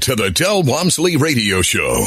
to the Del Walmsley Radio Show.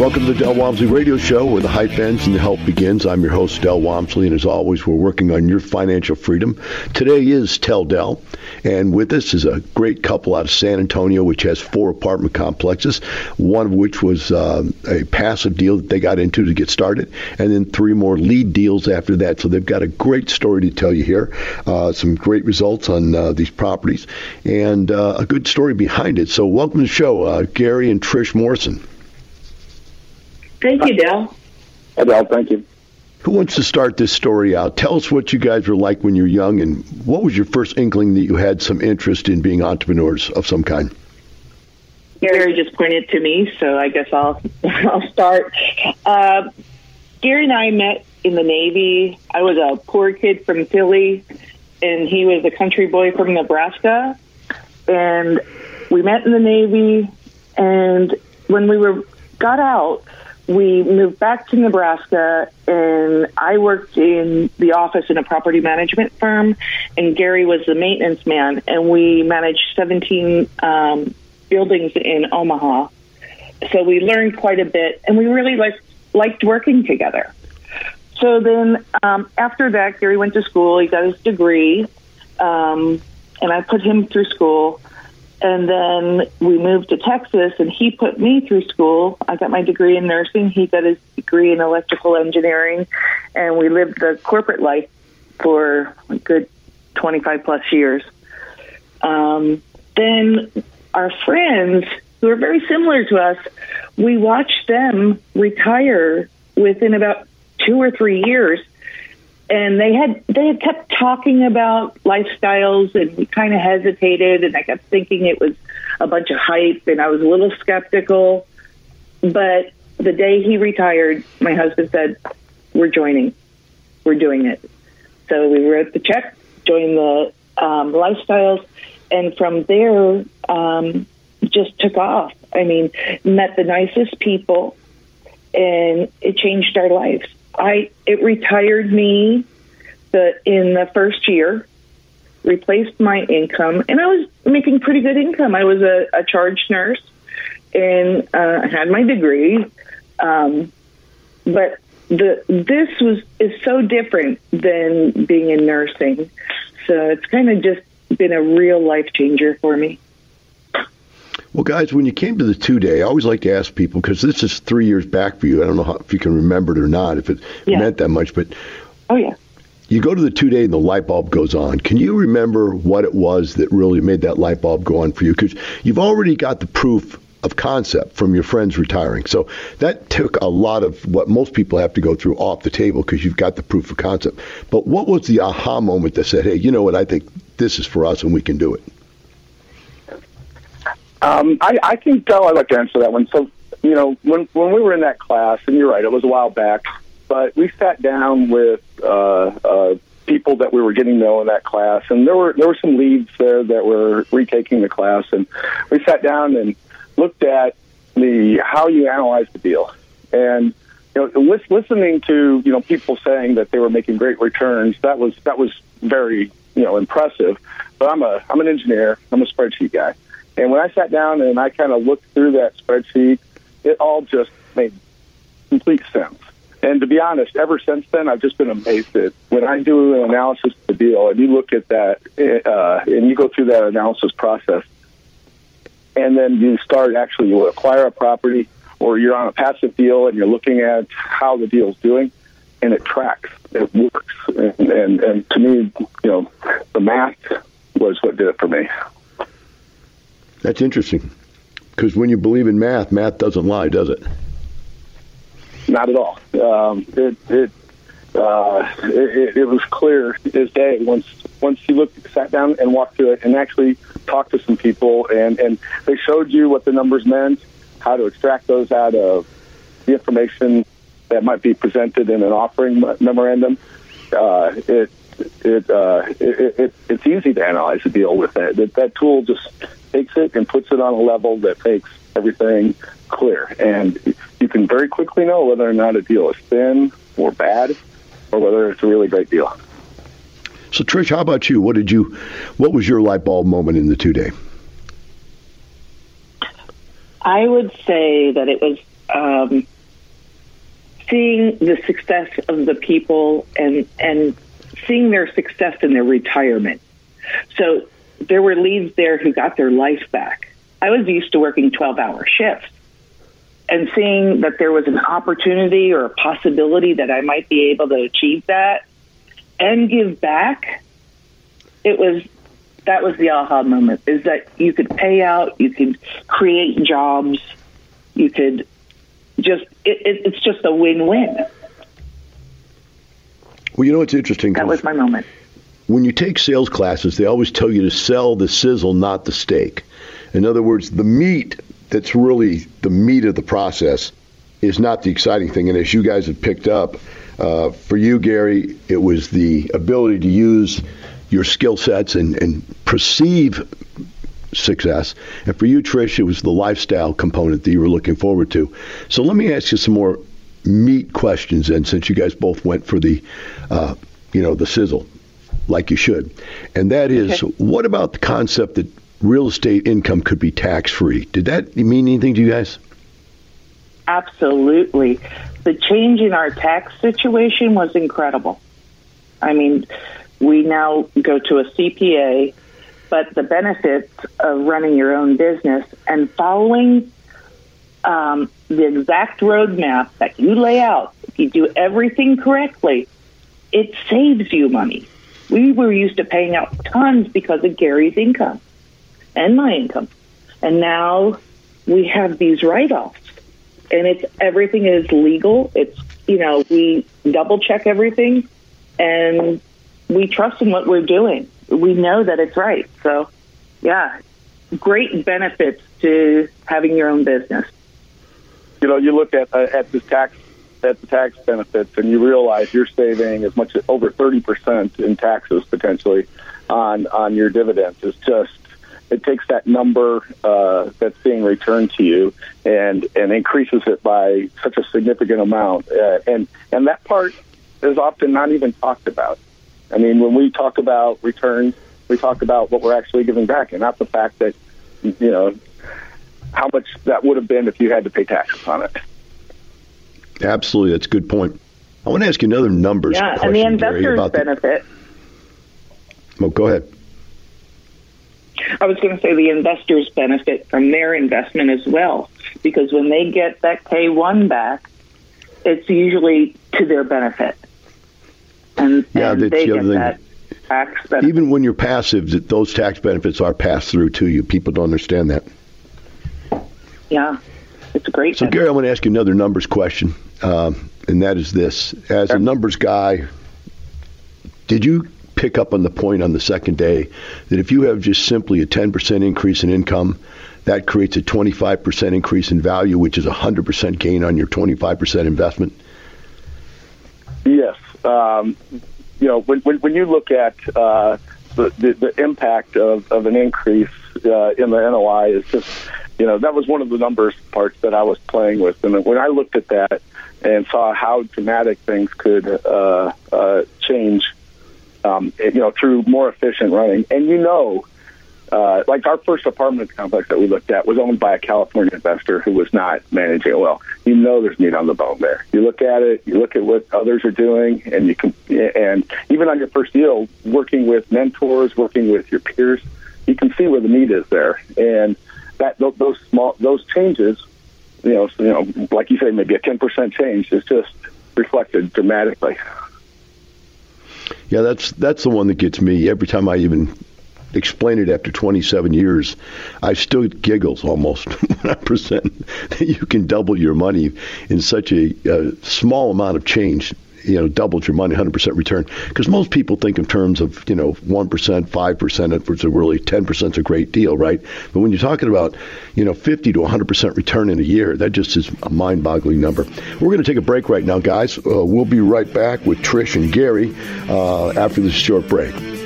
Welcome to the Del Walmsley Radio Show, where the hype ends and the help begins. I'm your host, Del Walmsley, and as always, we're working on your financial freedom. Today is Tell Del, and with us is a great couple out of San Antonio, which has four apartment complexes, one of which was uh, a passive deal that they got into to get started, and then three more lead deals after that. So they've got a great story to tell you here, uh, some great results on uh, these properties, and uh, a good story behind it. So welcome to the show, uh, Gary and Trish Morrison. Thank you, Del. Hi, Del. Thank you. Who wants to start this story out? Tell us what you guys were like when you were young, and what was your first inkling that you had some interest in being entrepreneurs of some kind? Gary just pointed to me, so I guess I'll I'll start. Uh, Gary and I met in the Navy. I was a poor kid from Philly, and he was a country boy from Nebraska. And we met in the Navy, and when we were got out, we moved back to Nebraska, and I worked in the office in a property management firm, and Gary was the maintenance man, and we managed 17 um, buildings in Omaha. So we learned quite a bit, and we really liked liked working together. So then, um, after that, Gary went to school. He got his degree, um, and I put him through school. And then we moved to Texas, and he put me through school. I got my degree in nursing. He got his degree in electrical engineering, and we lived the corporate life for a good 25 plus years. Um, then our friends, who are very similar to us, we watched them retire within about two or three years and they had they had kept talking about lifestyles and kind of hesitated and I kept thinking it was a bunch of hype and I was a little skeptical. But the day he retired my husband said we're joining. We're doing it. So we wrote the check joined the um, lifestyles and from there um, just took off. I mean met the nicest people and it changed our lives I it retired me the in the first year, replaced my income, and I was making pretty good income. I was a, a charge nurse and uh, had my degree, um, but the this was is so different than being in nursing. So it's kind of just been a real life changer for me. Well, guys, when you came to the two day, I always like to ask people because this is three years back for you. I don't know how, if you can remember it or not, if it yeah. meant that much, but oh yeah, you go to the two day and the light bulb goes on. Can you remember what it was that really made that light bulb go on for you? Because you've already got the proof of concept from your friends retiring. So that took a lot of what most people have to go through off the table because you've got the proof of concept. But what was the aha moment that said, hey, you know what, I think this is for us and we can do it? Um, I, I think, Del, I'd like to answer that one. So, you know, when, when we were in that class, and you're right, it was a while back, but we sat down with uh, uh, people that we were getting to know in that class, and there were there were some leads there that were retaking the class, and we sat down and looked at the how you analyze the deal, and you know, listening to you know people saying that they were making great returns, that was that was very you know impressive. But I'm a I'm an engineer, I'm a spreadsheet guy, and when I sat down and I kind of looked through that spreadsheet, it all just made complete sense. And to be honest, ever since then, I've just been amazed that when I do an analysis of the deal and you look at that uh, and you go through that analysis process, and then you start actually you acquire a property or you're on a passive deal and you're looking at how the deal's doing, and it tracks, it works, and, and, and to me, you know, the math was what did it for me. That's interesting, because when you believe in math, math doesn't lie, does it? Not at all. Um, it it, uh, it it was clear as day once once you looked sat down and walked through it and actually talked to some people and and they showed you what the numbers meant, how to extract those out of the information that might be presented in an offering memorandum. Uh, it it, uh, it, it, it's easy to analyze a deal with it. That, that tool just takes it and puts it on a level that makes everything clear. And you can very quickly know whether or not a deal is thin or bad or whether it's a really great deal. So, Trish, how about you? What did you? What was your light bulb moment in the two day? I would say that it was um, seeing the success of the people and and seeing their success in their retirement. So there were leads there who got their life back. I was used to working twelve hour shifts and seeing that there was an opportunity or a possibility that I might be able to achieve that and give back, it was that was the aha moment is that you could pay out, you could create jobs, you could just it, it, it's just a win-win. Well, you know what's interesting? That was my moment. When you take sales classes, they always tell you to sell the sizzle, not the steak. In other words, the meat that's really the meat of the process is not the exciting thing. And as you guys have picked up, uh, for you, Gary, it was the ability to use your skill sets and, and perceive success. And for you, Trish, it was the lifestyle component that you were looking forward to. So let me ask you some more meat questions, and since you guys both went for the, uh, you know, the sizzle, like you should, and that is, okay. what about the concept that real estate income could be tax free. Did that mean anything to you guys? Absolutely. The change in our tax situation was incredible. I mean, we now go to a CPA, but the benefits of running your own business and following um, the exact roadmap that you lay out, if you do everything correctly, it saves you money. We were used to paying out tons because of Gary's income and my income. And now we have these write offs. And it's everything is legal. It's you know, we double check everything and we trust in what we're doing. We know that it's right. So yeah, great benefits to having your own business. You know, you look at uh, at the tax at the tax benefits, and you realize you're saving as much as over thirty percent in taxes potentially on on your dividends. It's just it takes that number uh, that's being returned to you and and increases it by such a significant amount. Uh, and and that part is often not even talked about. I mean, when we talk about returns, we talk about what we're actually giving back, and not the fact that you know how much that would have been if you had to pay taxes on it. Absolutely, that's a good point. I want to ask you another numbers yeah, question, and the investors Gary, about benefit. The... Oh, go ahead. I was going to say the investors benefit from their investment as well, because when they get that K1 back, it's usually to their benefit. And, yeah, and that's they the get other that thing. tax benefit. Even when you're passive, those tax benefits are passed through to you. People don't understand that. yeah, it's a great. So, sense. Gary, I want to ask you another numbers question, um, and that is this: as a numbers guy, did you pick up on the point on the second day that if you have just simply a 10% increase in income, that creates a 25% increase in value, which is a 100% gain on your 25% investment? Yes. Um, you know, when, when, when you look at uh, the, the, the impact of, of an increase uh, in the NOI, is just, you know, that was one of the numbers parts that I was playing with. And when I looked at that and saw how dramatic things could uh, uh, change, um, you know, through more efficient running, and you know, uh, like our first apartment complex that we looked at was owned by a California investor who was not managing it well. You know, there's meat on the bone there. You look at it, you look at what others are doing, and you can, and even on your first deal, working with mentors, working with your peers, you can see where the meat is there, and that those small those changes, you know, you know, like you say, maybe a ten percent change is just reflected dramatically. Yeah, that's that's the one that gets me every time I even explain it after 27 years, I still giggles almost when I present that you can double your money in such a, a small amount of change. You know, doubled your money, 100% return. Because most people think in terms of, you know, 1%, 5%, which is really 10% is a great deal, right? But when you're talking about, you know, 50 to 100% return in a year, that just is a mind boggling number. We're going to take a break right now, guys. Uh, we'll be right back with Trish and Gary uh, after this short break.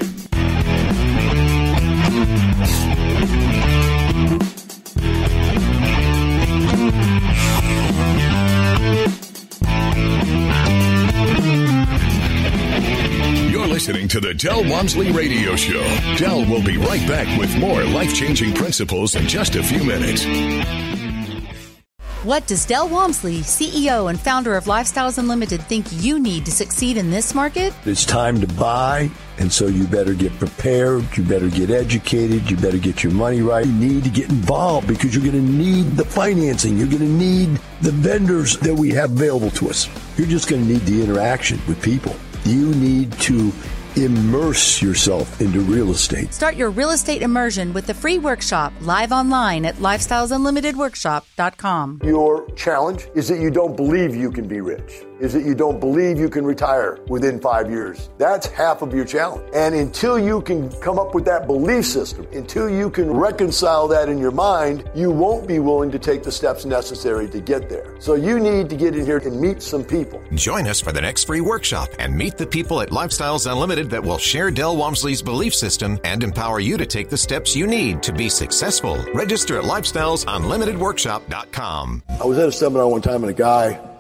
To the Del Walmsley Radio Show. Del will be right back with more life changing principles in just a few minutes. What does Del Walmsley, CEO and founder of Lifestyles Unlimited, think you need to succeed in this market? It's time to buy, and so you better get prepared, you better get educated, you better get your money right. You need to get involved because you're going to need the financing, you're going to need the vendors that we have available to us. You're just going to need the interaction with people. You need to immerse yourself into real estate. Start your real estate immersion with the free workshop live online at lifestylesunlimitedworkshop.com. Your challenge is that you don't believe you can be rich, is that you don't believe you can retire within five years. That's half of your challenge. And until you can come up with that belief system, until you can reconcile that in your mind, you won't be willing to take the steps necessary to get there. So you need to get in here and meet some people. Join us for the next free workshop and meet the people at Lifestyles Unlimited that will share Del Walmsley's belief system and empower you to take the steps you need to be successful. Register at lifestylesunlimitedworkshop.com. I was at a seminar one time and a guy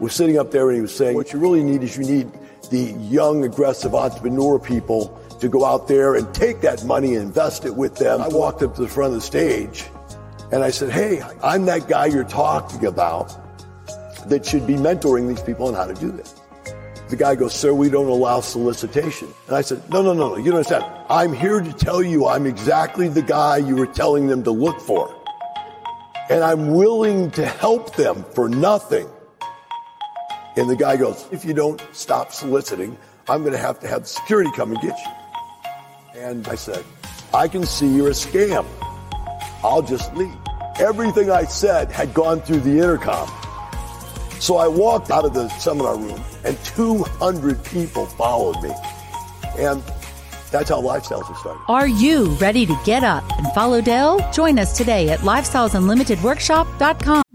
was sitting up there and he was saying, What you really need is you need the young, aggressive entrepreneur people to go out there and take that money and invest it with them. I walked up to the front of the stage and I said, Hey, I'm that guy you're talking about that should be mentoring these people on how to do this. The guy goes, Sir, we don't allow solicitation. And I said, No, no, no, no. You don't understand. I'm here to tell you I'm exactly the guy you were telling them to look for. And I'm willing to help them for nothing. And the guy goes, If you don't stop soliciting, I'm going to have to have security come and get you. And I said, I can see you're a scam. I'll just leave. Everything I said had gone through the intercom. So I walked out of the seminar room and 200 people followed me. And that's how lifestyles are started. Are you ready to get up and follow Del? Join us today at lifestylesunlimitedworkshop.com.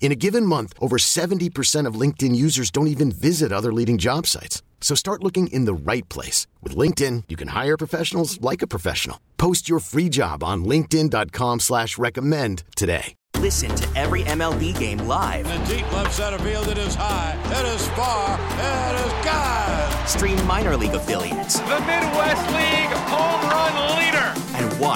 In a given month, over 70% of LinkedIn users don't even visit other leading job sites. So start looking in the right place. With LinkedIn, you can hire professionals like a professional. Post your free job on linkedin.com slash recommend today. Listen to every MLB game live. In the deep left center field, it is high, it is far, it is God. Stream minor league affiliates. The Midwest League home run leader.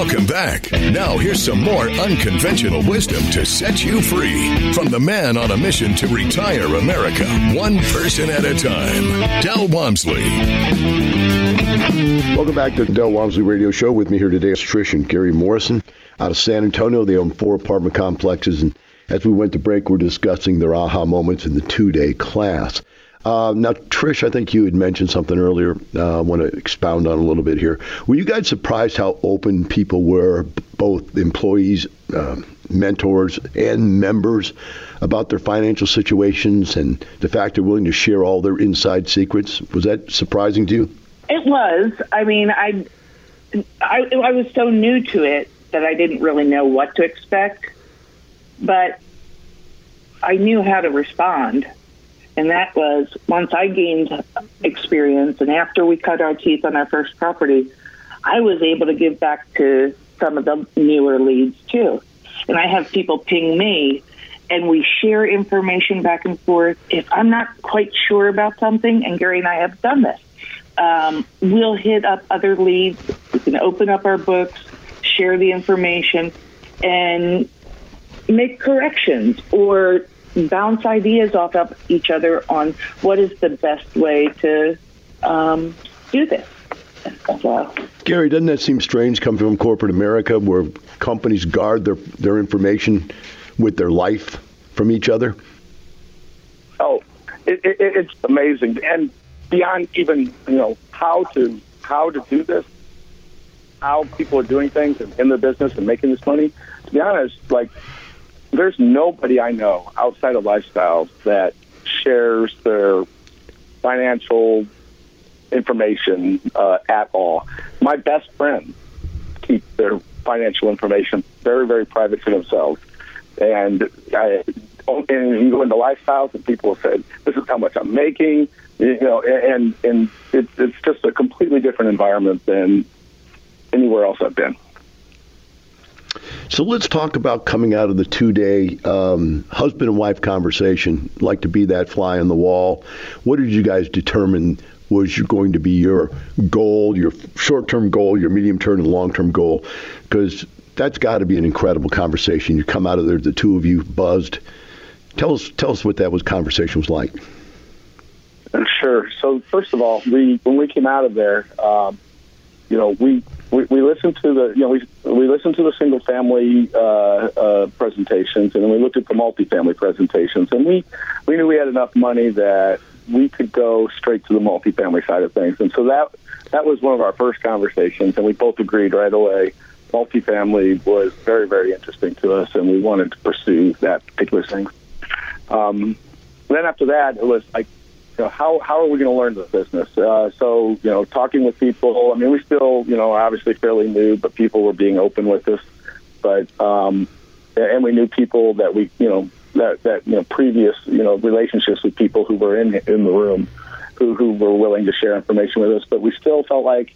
Welcome back. Now, here's some more unconventional wisdom to set you free from the man on a mission to retire America, one person at a time, Del Walmsley. Welcome back to the Del Walmsley Radio Show. With me here today is Trish and Gary Morrison out of San Antonio. They own four apartment complexes, and as we went to break, we're discussing their aha moments in the two-day class. Uh, now, Trish, I think you had mentioned something earlier. Uh, I want to expound on a little bit here. Were you guys surprised how open people were, both employees, uh, mentors, and members, about their financial situations and the fact they're willing to share all their inside secrets? Was that surprising to you? It was. I mean, I, I, I was so new to it that I didn't really know what to expect, but I knew how to respond and that was once I gained experience and after we cut our teeth on our first property, I was able to give back to some of the newer leads too. And I have people ping me and we share information back and forth. If I'm not quite sure about something, and Gary and I have done this, um, we'll hit up other leads. We can open up our books, share the information, and make corrections or bounce ideas off of each other on what is the best way to um, do this. So. Gary, doesn't that seem strange coming from corporate America where companies guard their, their information with their life from each other? Oh, it, it, it's amazing. And beyond even, you know, how to how to do this, how people are doing things in, in the business and making this money, to be honest, like there's nobody I know outside of lifestyles that shares their financial information uh, at all. My best friends keep their financial information very, very private to themselves. And I, and you go into lifestyles, and people have said, "This is how much I'm making," you know, and and it, it's just a completely different environment than anywhere else I've been. So let's talk about coming out of the two day um, husband and wife conversation. Like to be that fly on the wall. What did you guys determine was going to be your goal, your short term goal, your medium term and long term goal? Because that's got to be an incredible conversation. You come out of there, the two of you buzzed. Tell us, tell us what that was conversation was like. Sure. So first of all, we when we came out of there, um, you know, we we, we listened to the you know we we listened to the single family uh, uh, presentations and then we looked at the multifamily presentations and we we knew we had enough money that we could go straight to the multifamily side of things and so that that was one of our first conversations and we both agreed right away multifamily was very very interesting to us and we wanted to pursue that particular thing. Um, then after that it was like know, how how are we going to learn the business? Uh, so, you know, talking with people. I mean, we still, you know, obviously fairly new, but people were being open with us. But um, and we knew people that we, you know, that that you know, previous, you know, relationships with people who were in in the room, who who were willing to share information with us. But we still felt like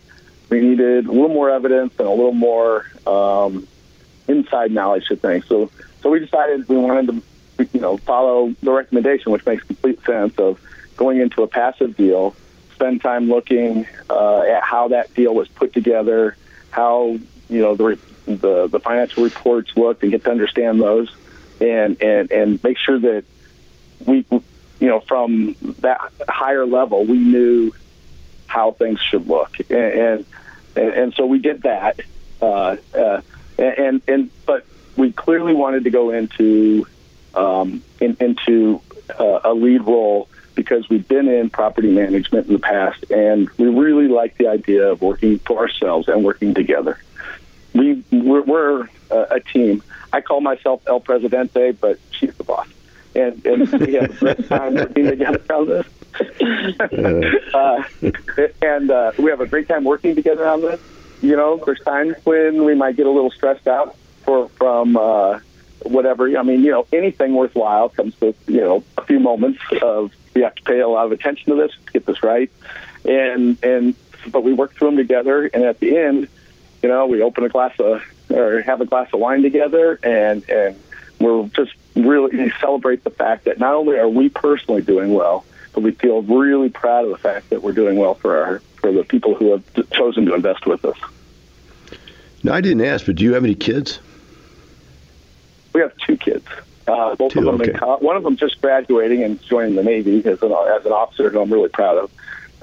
we needed a little more evidence and a little more um, inside knowledge to things. So so we decided we wanted to, you know, follow the recommendation, which makes complete sense of going into a passive deal, spend time looking uh, at how that deal was put together, how you know the the, the financial reports looked, and get to understand those, and and and make sure that we you know from that higher level we knew how things should look, and and, and so we did that, uh, uh, and and but we clearly wanted to go into um, in, into uh, a lead role because we've been in property management in the past and we really like the idea of working for ourselves and working together. we we're, we're a team. I call myself El Presidente, but she's the boss, and and we have a great time working together on this. uh, and uh, we have a great time working together on this. You know, there's times when we might get a little stressed out for from uh, whatever. I mean, you know, anything worthwhile comes with you know a few moments of we have to pay a lot of attention to this get this right, and and but we work through them together, and at the end, you know, we open a glass of or have a glass of wine together, and and we're just really celebrate the fact that not only are we personally doing well, but we feel really proud of the fact that we're doing well for our for the people who have chosen to invest with us. Now, I didn't ask, but do you have any kids? We have two kids. Uh, both Two, of them. okay. In co- one of them just graduating and joining the Navy as an as an officer, who I'm really proud of,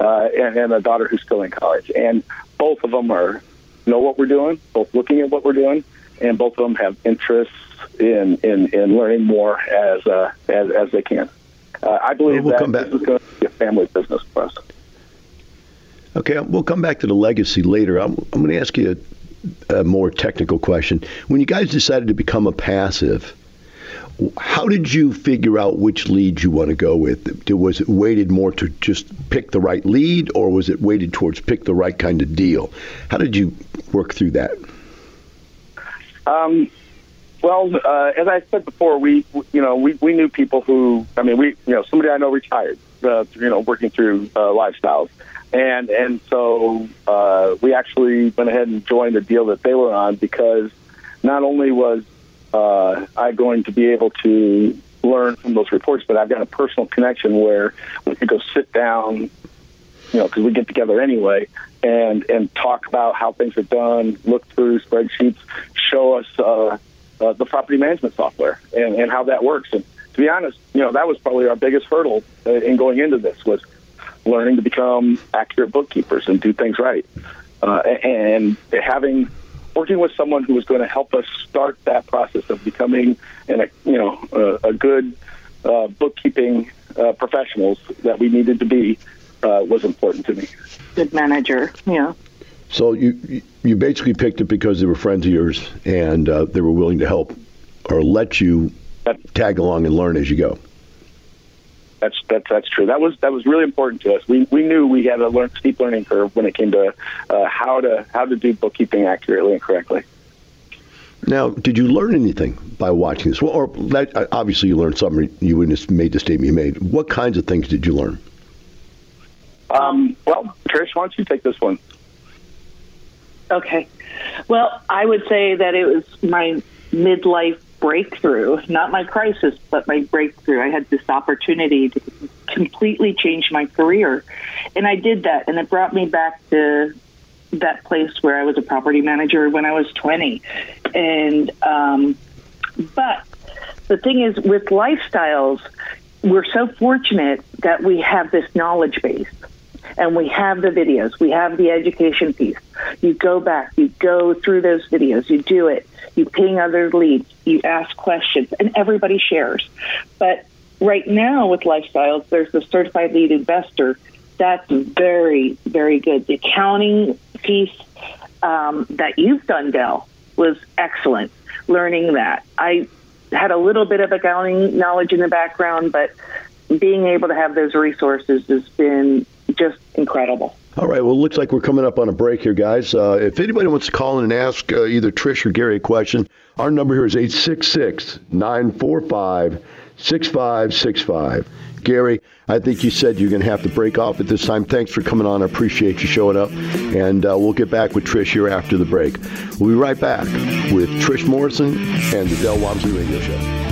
uh, and, and a daughter who's still in college. And both of them are know what we're doing, both looking at what we're doing, and both of them have interests in in, in learning more as uh, as as they can. Uh, I believe We'll that this is going to be a family business for us. Okay, we'll come back to the legacy later. I'm, I'm going to ask you a, more technical question. When you guys decided to become a passive, how did you figure out which lead you want to go with? Was it weighted more to just pick the right lead, or was it weighted towards pick the right kind of deal? How did you work through that? Um, well, uh, as I said before, we you know we, we knew people who I mean we you know somebody I know retired uh, you know working through uh, lifestyles, and and so uh, we actually went ahead and joined the deal that they were on because not only was uh, I going to be able to learn from those reports, but I've got a personal connection where we could go sit down you know, because we get together anyway and and talk about how things are done, look through spreadsheets, show us uh, uh, the property management software and, and how that works. And to be honest, you know, that was probably our biggest hurdle uh, in going into this was learning to become accurate bookkeepers and do things right, uh, and having working with someone who was going to help us start that process of becoming an, a, you know a, a good uh, bookkeeping uh, professionals that we needed to be uh, was important to me. Good manager, yeah. So you you basically picked it because they were friends of yours and uh, they were willing to help or let you tag along and learn as you go. That's that's that's true. That was that was really important to us. We we knew we had a learn, steep learning curve when it came to uh, how to how to do bookkeeping accurately and correctly. Now, did you learn anything by watching this? Well, or that, obviously you learned something. You wouldn't have made the statement you made. What kinds of things did you learn? Um, well, Trish, why don't you take this one? Okay. Well, I would say that it was my midlife breakthrough, not my crisis, but my breakthrough. I had this opportunity to completely change my career. And I did that, and it brought me back to that place where I was a property manager when I was 20. And, um, but the thing is, with lifestyles, we're so fortunate that we have this knowledge base and we have the videos, we have the education piece. You go back, you go through those videos, you do it, you ping other leads, you ask questions, and everybody shares. But right now with lifestyles, there's the certified lead investor. That's very, very good. The accounting piece um, that you've done, Del, was excellent. Learning that. I had a little bit of accounting knowledge in the background, but being able to have those resources has been just incredible. All right. Well, it looks like we're coming up on a break here, guys. Uh, if anybody wants to call in and ask uh, either Trish or Gary a question, our number here is 866 945 6565. Gary, I think you said you're going to have to break off at this time. Thanks for coming on. I appreciate you showing up. And uh, we'll get back with Trish here after the break. We'll be right back with Trish Morrison and the Del Walmsley Radio Show.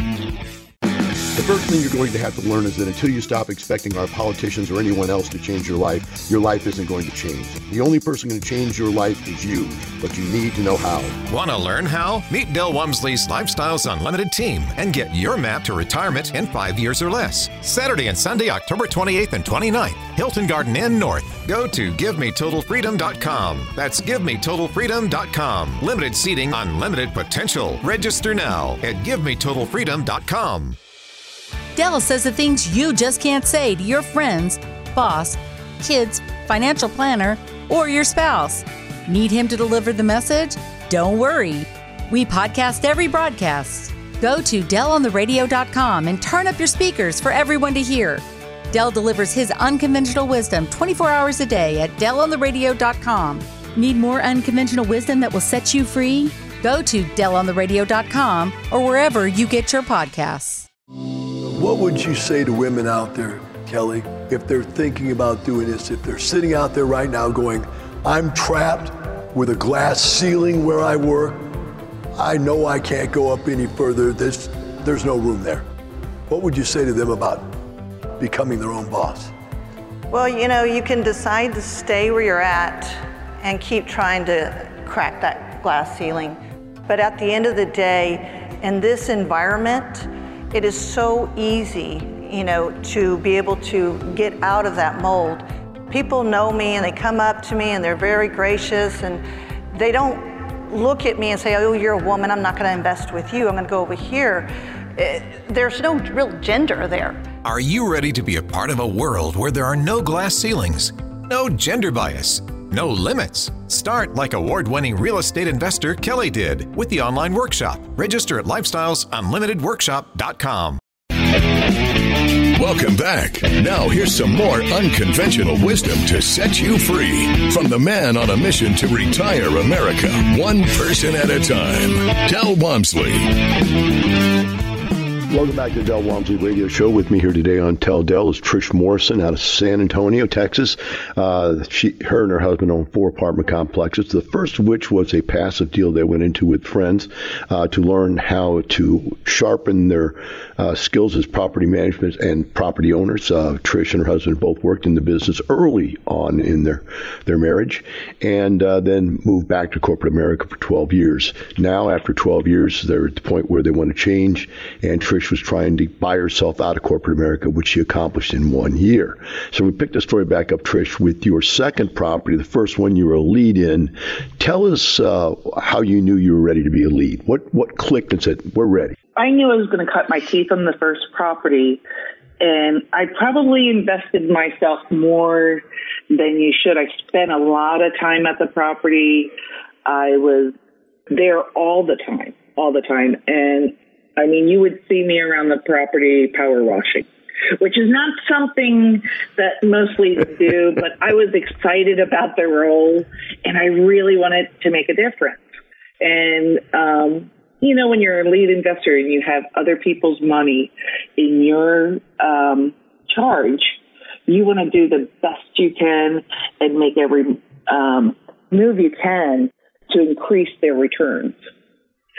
The first thing you're going to have to learn is that until you stop expecting our politicians or anyone else to change your life, your life isn't going to change. The only person going to change your life is you, but you need to know how. Want to learn how? Meet Del Walmsley's Lifestyles Unlimited team and get your map to retirement in five years or less. Saturday and Sunday, October 28th and 29th, Hilton Garden Inn North. Go to GiveMeTotalFreedom.com. That's GiveMeTotalFreedom.com. Limited seating, unlimited potential. Register now at GiveMeTotalFreedom.com. Del says the things you just can't say to your friends, boss, kids, financial planner, or your spouse. Need him to deliver the message? Don't worry. We podcast every broadcast. Go to DelOnTheRadio.com and turn up your speakers for everyone to hear. Del delivers his unconventional wisdom 24 hours a day at DelOnTheRadio.com. Need more unconventional wisdom that will set you free? Go to DelOnTheRadio.com or wherever you get your podcasts. What would you say to women out there, Kelly, if they're thinking about doing this? If they're sitting out there right now going, I'm trapped with a glass ceiling where I work. I know I can't go up any further. There's, there's no room there. What would you say to them about becoming their own boss? Well, you know, you can decide to stay where you're at and keep trying to crack that glass ceiling. But at the end of the day, in this environment, it is so easy, you know, to be able to get out of that mold. People know me and they come up to me and they're very gracious and they don't look at me and say, oh, you're a woman, I'm not going to invest with you, I'm going to go over here. Eh, there's no real gender there. Are you ready to be a part of a world where there are no glass ceilings, no gender bias, no limits? Start like award winning real estate investor Kelly did with the online workshop. Register at lifestylesunlimitedworkshop.com. Welcome back. Now, here's some more unconventional wisdom to set you free from the man on a mission to retire America, one person at a time, Del Walmsley. Welcome back to the Del Radio Show. With me here today on Tell Del is Trish Morrison out of San Antonio, Texas. Uh, she, her and her husband own four apartment complexes. The first of which was a passive deal they went into with friends uh, to learn how to sharpen their uh, skills as property management and property owners. Uh, Trish and her husband both worked in the business early on in their their marriage, and uh, then moved back to corporate America for 12 years. Now, after 12 years, they're at the point where they want to change, and Trish was trying to buy herself out of corporate America, which she accomplished in one year. So we picked the story back up, Trish, with your second property, the first one you were a lead in. Tell us uh, how you knew you were ready to be a lead. What what clicked and said we're ready? I knew I was going to cut my teeth on the first property, and I probably invested myself more than you should. I spent a lot of time at the property. I was there all the time, all the time, and I mean, you would see me around the property power washing, which is not something that most do, but I was excited about the role and I really wanted to make a difference. And, um, you know, when you're a lead investor and you have other people's money in your um, charge, you want to do the best you can and make every um, move you can to increase their returns.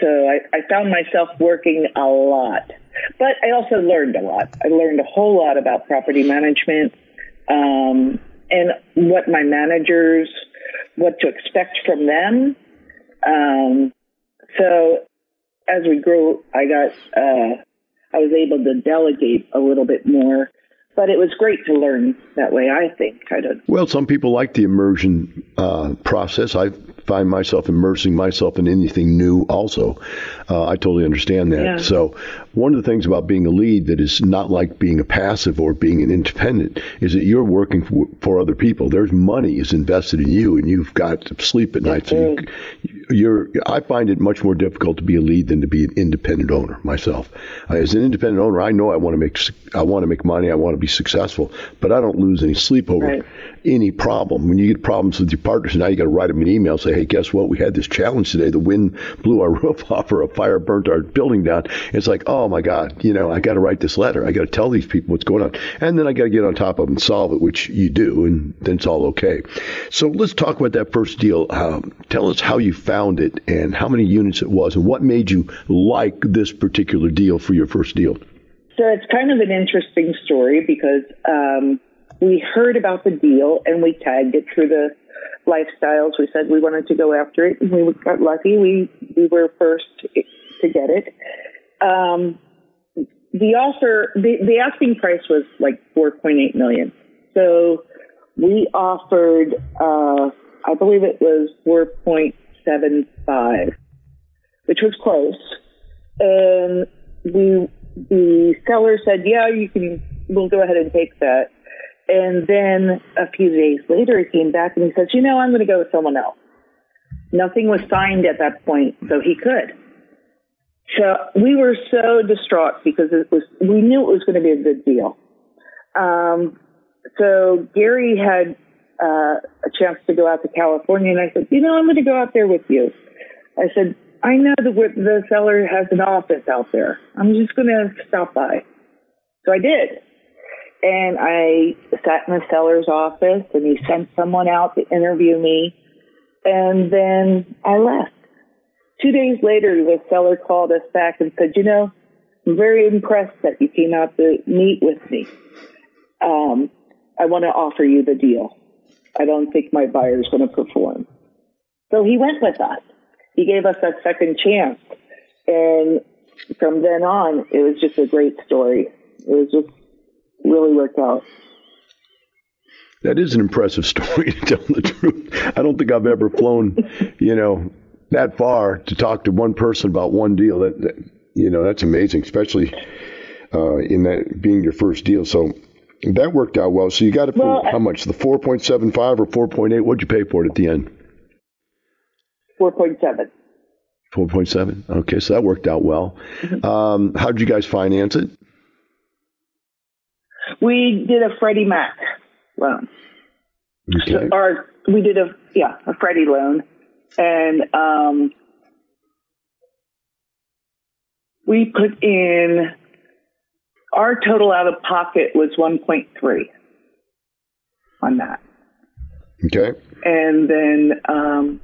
So I, I found myself working a lot, but I also learned a lot. I learned a whole lot about property management um, and what my managers, what to expect from them. Um, so as we grew, I got, uh, I was able to delegate a little bit more but it was great to learn that way. I think kind of. Well, some people like the immersion uh, process. I find myself immersing myself in anything new. Also, uh, I totally understand that. Yeah. So, one of the things about being a lead that is not like being a passive or being an independent is that you're working for, for other people. There's money is invested in you, and you've got to sleep at night. So you, you're. I find it much more difficult to be a lead than to be an independent owner myself. As an independent owner, I know I want to make. I want to make money. I want to be successful, but I don't lose any sleep over right. any problem. When you get problems with your partners, now you got to write them an email, say, "Hey, guess what? We had this challenge today. The wind blew our roof off, or a fire burnt our building down." It's like, oh my God, you know, I got to write this letter. I got to tell these people what's going on, and then I got to get on top of it and solve it, which you do, and then it's all okay. So let's talk about that first deal. Um, tell us how you found it and how many units it was, and what made you like this particular deal for your first deal. So it's kind of an interesting story because um, we heard about the deal and we tagged it through the lifestyles. We said we wanted to go after it, and we got lucky. We we were first to get it. Um, the offer, the, the asking price was like 4.8 million. So we offered, uh, I believe it was 4.75, which was close. And we, the seller said, yeah, you can, we'll go ahead and take that. And then a few days later, he came back and he said, you know, I'm going to go with someone else. Nothing was signed at that point, so he could. So we were so distraught because it was, we knew it was going to be a good deal. Um, so Gary had uh, a chance to go out to California, and I said, you know, I'm going to go out there with you. I said, I know the the seller has an office out there. I'm just going to stop by. So I did, and I sat in the seller's office, and he sent someone out to interview me, and then I left. Two days later, the seller called us back and said, you know, I'm very impressed that you came out to meet with me. Um, I want to offer you the deal. I don't think my buyer's going to perform. So he went with us. He gave us a second chance. And from then on, it was just a great story. It was just really worked out. That is an impressive story to tell the truth. I don't think I've ever flown, you know, that far to talk to one person about one deal. That, that you know, that's amazing, especially uh, in that being your first deal. So that worked out well. So you got it for well, how much? The four point seven five or four point eight? What'd you pay for it at the end? Four point seven. Four point seven. Okay, so that worked out well. Mm-hmm. Um, how did you guys finance it? We did a Freddie Mac loan. Okay. So, or we did a yeah a Freddie loan, and um, we put in our total out of pocket was 1.3 on that. Okay. And then um,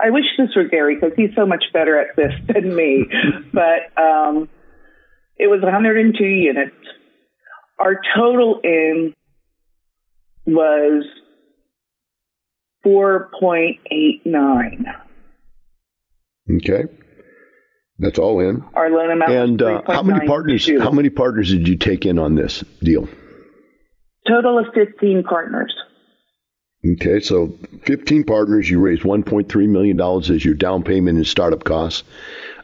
I wish this were Gary because he's so much better at this than me. but um, it was 102 units. Our total in was 4.89. Okay. That's all in. Our loan amount. And uh, how many partners? How many partners did you take in on this deal? Total of fifteen partners. Okay, so 15 partners. You raised 1.3 million dollars as your down payment and startup costs.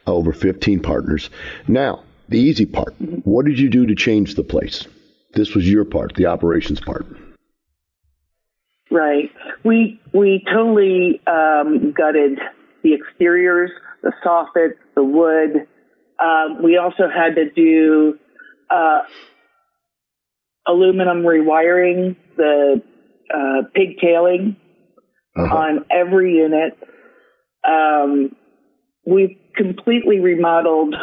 Over 15 partners. Now, the easy part. Mm-hmm. What did you do to change the place? This was your part, the operations part. Right. We we totally um, gutted the exteriors, the soffits, the wood. Um, we also had to do uh, aluminum rewiring, the uh, pigtailing uh-huh. on every unit. Um, we've completely remodeled.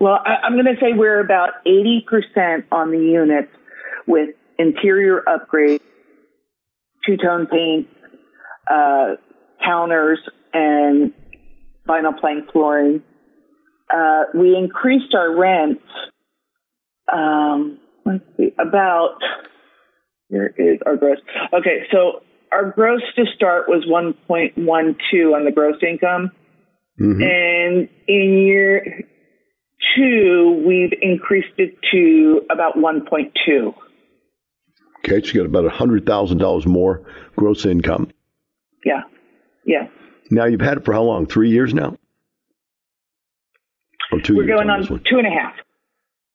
Well, I, am going to say we're about 80% on the units with interior upgrades, two tone paint, uh, counters, and vinyl plank flooring. Uh, we increased our rent. um, let's see, about, here is our gross. Okay, so our gross to start was 1.12 on the gross income. Mm-hmm. And in year two, we've increased it to about 1.2. Okay, so you got about $100,000 more gross income. Yeah, yeah. Now you've had it for how long? Three years now? Or two We're years going on, on two and a half.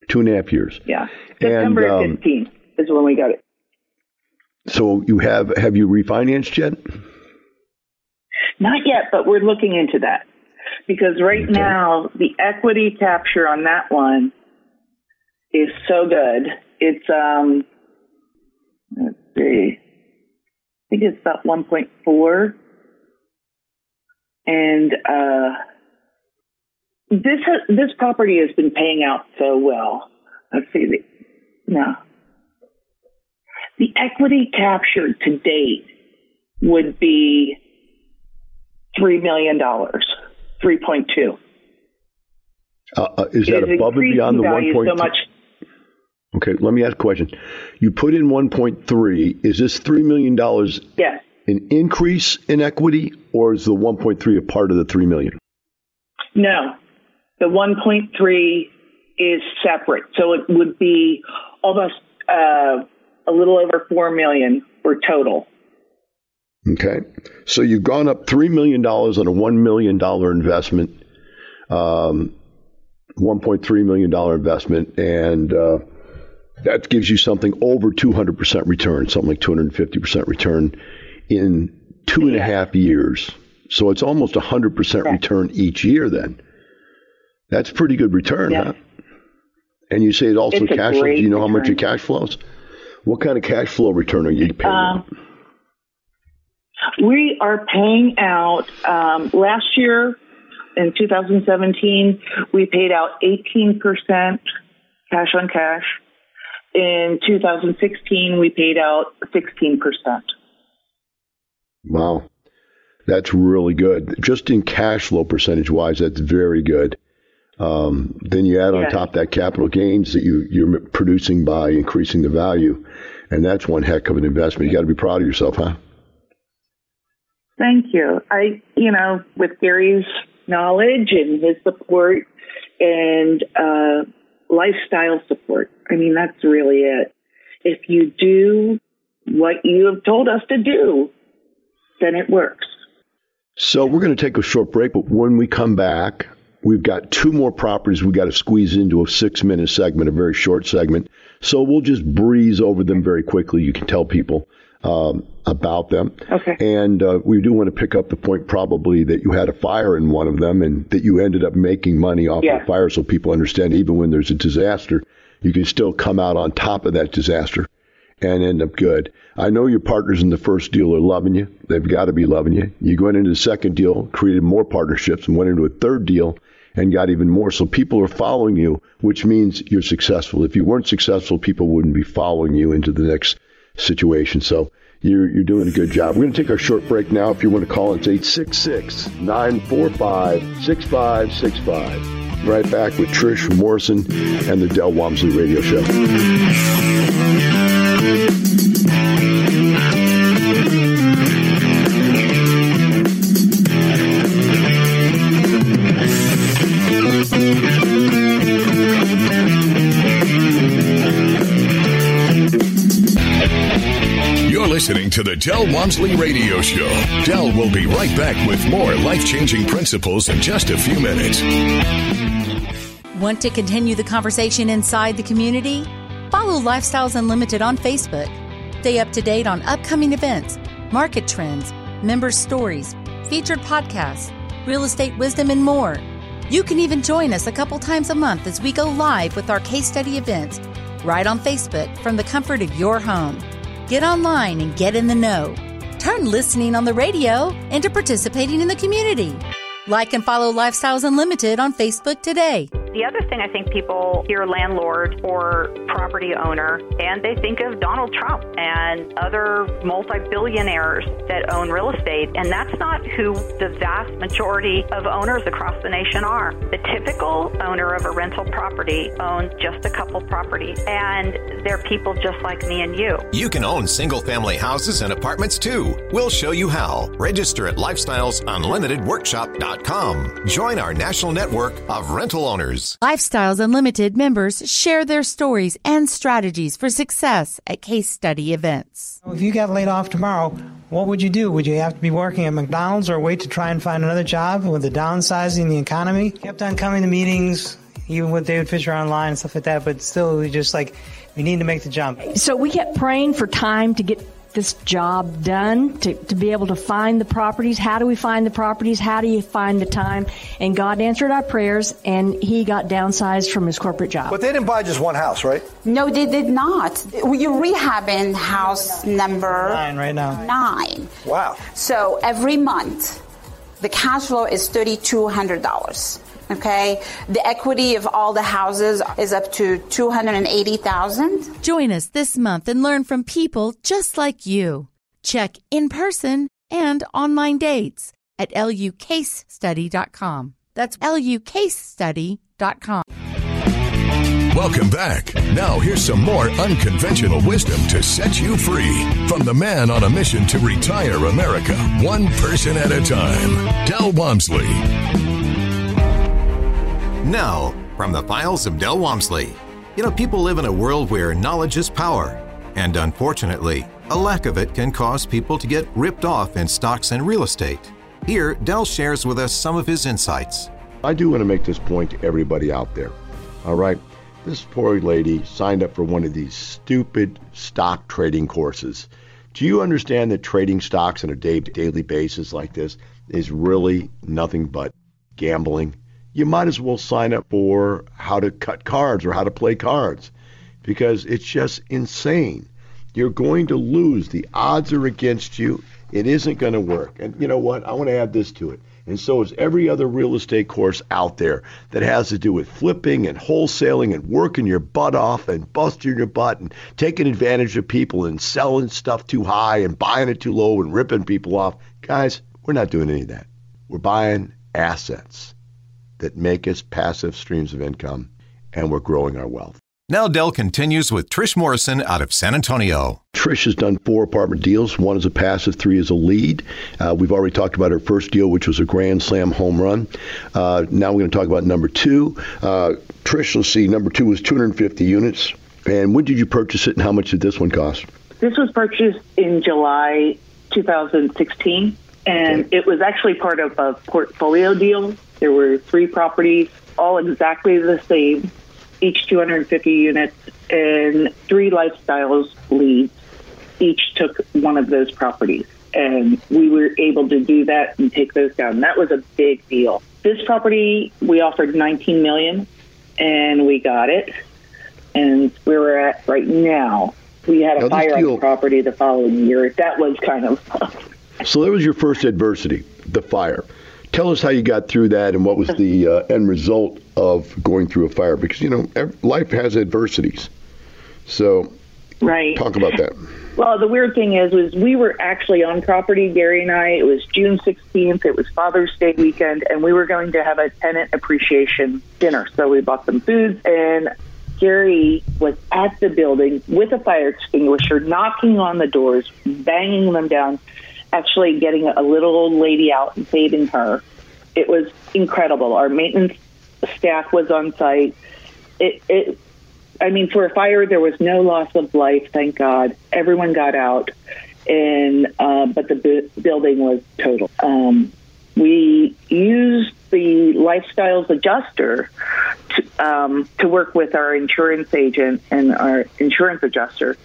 Two and a half years. Yeah. September and, um, 15th is when we got it. So you have have you refinanced yet? Not yet, but we're looking into that. Because right okay. now the equity capture on that one is so good. It's um let's see. I think it's about 1.4 and uh, this has, this property has been paying out so well. Let's see. The, no. The equity captured to date would be $3 million, 3.2. Uh, uh, is It that is above and beyond the value 1.3? so much. Okay, let me ask a question. You put in 1.3. Is this $3 million Yes. An increase in equity, or is the 1.3 a part of the 3 million? No, the 1.3 is separate, so it would be almost uh, a little over four million for total. Okay. So you've gone up $3 million on a $1 million investment, um, $1.3 million investment, and uh, that gives you something over 200% return, something like 250% return in two and a half years. So it's almost 100% return each year then. That's pretty good return, huh? And you say it also It's cash flows. Do you know how much your cash flows? What kind of cash flow return are you paying? Um, we are paying out um, last year in 2017 we paid out 18% cash on cash. In 2016 we paid out 16%. Wow. That's really good. Just in cash flow percentage wise, that's very good. Um, then you add on Yeah. top that capital gains that you, you're producing by increasing the value. And that's one heck of an investment. You got to be proud of yourself, huh? Thank you. I, you know, with Gary's knowledge and his support and uh, lifestyle support, I mean, that's really it. If you do what you have told us to do, then it works. So we're going to take a short break, but when we come back, we've got two more properties we've got to squeeze into a six minute segment, a very short segment. So we'll just breeze over them very quickly. You can tell people um, about them. Okay. And uh, we do want to pick up the point probably that you had a fire in one of them and that you ended up making money off Yeah. the fire so people understand even when there's a disaster, you can still come out on top of that disaster and end up good. I know your partners in the first deal are loving you. They've got to be loving you. You went into the second deal, created more partnerships, and went into a third deal and got even more. So people are following you, which means you're successful. If you weren't successful, people wouldn't be following you into the next situation. So you're, you're doing a good job. We're going to take our short break now. If you want to call, it's 866 945 6565. Right back with Trish Morrison and the Del Walmsley Radio Show. You're listening to the Del Walmsley Radio Show. Del will be right back with more life changing principles in just a few minutes. Want to continue the conversation inside the community? Follow Lifestyles Unlimited on Facebook. Stay up to date on upcoming events, market trends, member stories, featured podcasts, real estate wisdom, and more. You can even join us a couple times a month as we go live with our case study events right on Facebook from the comfort of your home. Get online and get in the know. Turn listening on the radio into participating in the community. Like and follow Lifestyles Unlimited on Facebook today. The other thing I think people hear landlord or property owner and they think of Donald Trump and other multi billionaires that own real estate. And that's not who the vast majority of owners across the nation are. The typical owner of a rental property owns just a couple properties. And they're people just like me and you. You can own single family houses and apartments too. We'll show you how. Register at lifestylesunlimitedworkshop.com. Join our national network of rental owners. Lifestyles Unlimited members share their stories and strategies for success at case study events. If you got laid off tomorrow, what would you do? Would you have to be working at McDonald's or wait to try and find another job with the downsizing the economy? Kept on coming to meetings, even with David Fisher online and stuff like that, but still, we just like, we need to make the jump. So we kept praying for time to get this job done, to, to be able to find the properties. How do we find the properties? How do you find the time? And God answered our prayers and he got downsized from his corporate job. But they didn't buy just one house, right? No, they did not. You're rehabbing house number Nine right now. nine. Wow. So every month, the cash flow is $3,200. Okay, the equity of all the houses is up to two hundred and eighty thousand. Join us this month and learn from people just like you. Check in person and online dates at lucasestudy.com. That's lukstudy.com. Welcome back. Now, here's some more unconventional wisdom to set you free from the man on a mission to retire America, one person at a time, Del Walmsley. Now, from the files of Del Walmsley. You know, people live in a world where knowledge is power, and unfortunately, a lack of it can cause people to get ripped off in stocks and real estate. Here, Del shares with us some of his insights. I do want to make this point to everybody out there. All right. This poor lady signed up for one of these stupid stock trading courses. Do you understand that trading stocks on a day, daily basis like this is really nothing but gambling? You might as well sign up for how to cut cards or how to play cards because it's just insane. You're going to lose. The odds are against you. It isn't going to work. And you know what? I want to add this to it and so is every other real estate course out there that has to do with flipping and wholesaling and working your butt off and busting your butt and taking advantage of people and selling stuff too high and buying it too low and ripping people off. Guys, we're not doing any of that. We're buying assets that make us passive streams of income and we're growing our wealth. Now Del continues with Trish Morrison out of San Antonio. Trish has done four apartment deals. One is a passive, three is a lead. Uh, we've already talked about her first deal, which was a grand slam home run. Uh, now we're going to talk about number two. Uh, Trish, let's see, number two was 250 units. And when did you purchase it, and how much did this one cost? This was purchased in July 2016, and it was actually part of a portfolio deal. There were three properties, all exactly the same each 250 units, and three lifestyles leads each took one of those properties. And we were able to do that and take those down. That was a big deal. This property we offered 19 million, and we got it. And where we're at right now, we had a now fire on the property the following year. That was kind of. so that was your first adversity, the fire. Tell us how you got through that and what was the uh, end result of going through a fire because you know life has adversities. So, right. Talk about that. Well, the weird thing is, was we were actually on property, Gary and I. It was June 16th. It was Father's Day weekend, and we were going to have a tenant appreciation dinner. So we bought some foods, and Gary was at the building with a fire extinguisher, knocking on the doors, banging them down, actually getting a little old lady out and saving her. It was incredible. Our maintenance staff was on site. It, it, I mean, for a fire, there was no loss of life, thank God. Everyone got out, and uh, but the bu- building was total. Um, we used the lifestyles adjuster to, um, to work with our insurance agent and our insurance adjuster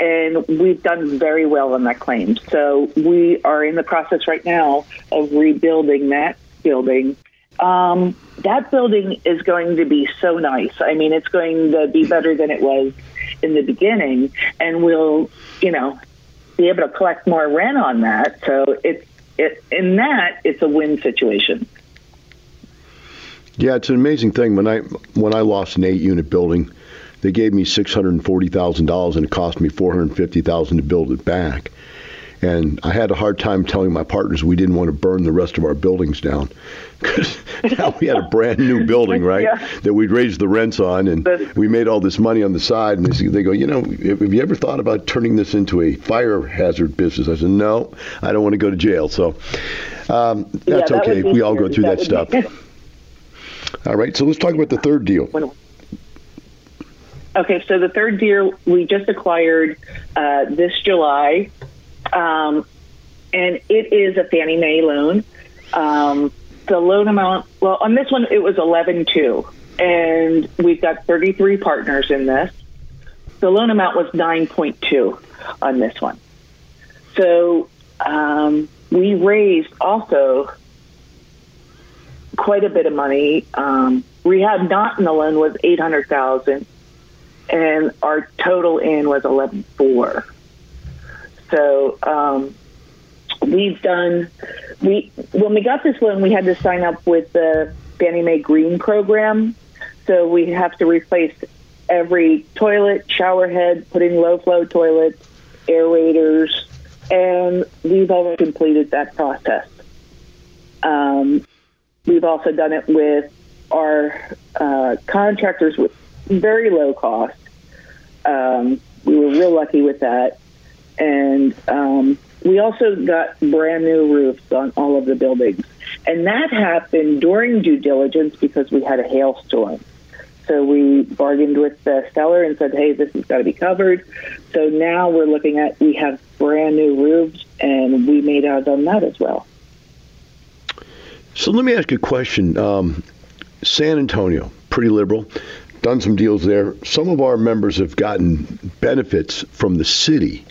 and we've done very well on that claim. So we are in the process right now of rebuilding that building. Um, that building is going to be so nice. I mean, it's going to be better than it was in the beginning, and we'll, you know, be able to collect more rent on that. So it's it in that it's a win situation. Yeah, it's an amazing thing. When I when I lost an eight unit building they gave me six hundred and forty thousand dollars, and it cost me four hundred fifty thousand to build it back. And I had a hard time telling my partners we didn't want to burn the rest of our buildings down because now we had a brand new building, right? Yeah. That we'd raised the rents on, and we made all this money on the side. And they, they go, you know, have you ever thought about turning this into a fire hazard business? I said, no, I don't want to go to jail. So um, that's yeah, that okay. We all go through that, that stuff. All right, so let's talk about the third deal. Okay, so the third deer we just acquired uh, this July, um, and it is a Fannie Mae loan. Um, the loan amount, well, on this one it was eleven two, and we've got thirty three partners in this. The loan amount was nine point two on this one. So um, we raised also quite a bit of money. Um, rehab not in the loan was eight hundred thousand and our total in was eleven four. So um, we've done we when we got this loan, we had to sign up with the Fannie Mae Green program. So we have to replace every toilet, shower head, put in low flow toilets, aerators, and we've already completed that process. Um, we've also done it with our uh, contractors with very low cost. Um, we were real lucky with that. And um, we also got brand new roofs on all of the buildings. And that happened during due diligence because we had a hailstorm. So we bargained with the seller and said, hey, this has got to be covered. So now we're looking at, we have brand new roofs and we made out on that as well. So let me ask you a question. Um, San Antonio, pretty liberal, done some deals there. Some of our members have gotten benefits from the city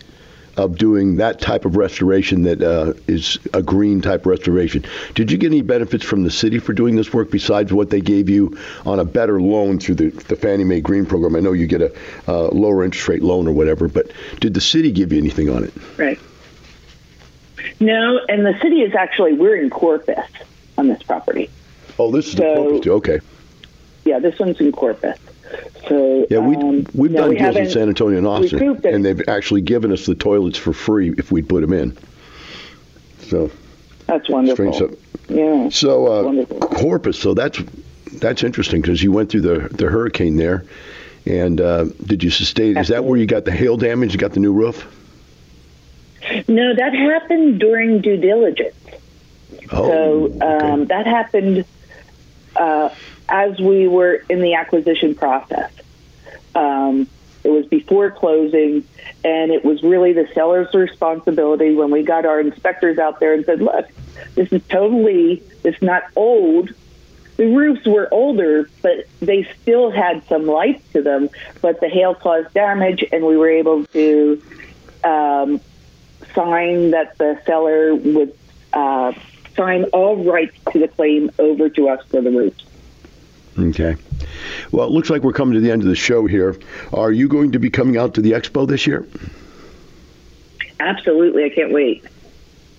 of doing that type of restoration that uh, is a green type restoration. Did you get any benefits from the city for doing this work besides what they gave you on a better loan through the, the Fannie Mae Green program? I know you get a uh, lower interest rate loan or whatever, but did the city give you anything on it? Right. No, and the city is actually, we're in Corpus on this property. Oh, this is So- the Corpus too. Okay. Yeah, this one's in Corpus. So Yeah, we um, we've done we deals in San Antonio and Austin, and they've actually given us the toilets for free if we'd put them in. So That's wonderful. strange stuff. Yeah. So uh, Corpus, so that's that's interesting because you went through the the hurricane there, and uh, did you sustain? Is that where you got the hail damage? You got the new roof? No, that happened during due diligence. Oh, so um, that happened uh, as we were in the acquisition process. Um, it was before closing, and it was really the seller's responsibility when we got our inspectors out there and said, "Look, this is totally it's not old." The roofs were older, but they still had some life to them. But the hail caused damage, and we were able to um, sign that the seller would uh, sign all rights to the claim over to us for the roofs. Okay. Well, it looks like we're coming to the end of the show here. Are you going to be coming out to the expo this year? Absolutely, I can't wait.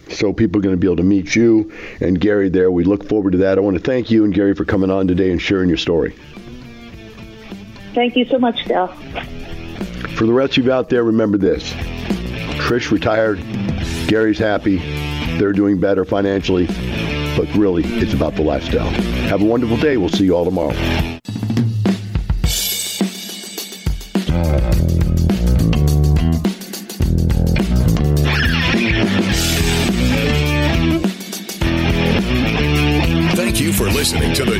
So people are going to be able to meet you and Gary there. We look forward to that. I want to thank you and Gary for coming on today and sharing your story. Thank you so much, Dale. For the rest of you out there, remember this Trish retired, Gary's happy, they're doing better financially, but really, it's about the lifestyle. Have a wonderful day. We'll see you all tomorrow. Thank you for listening to the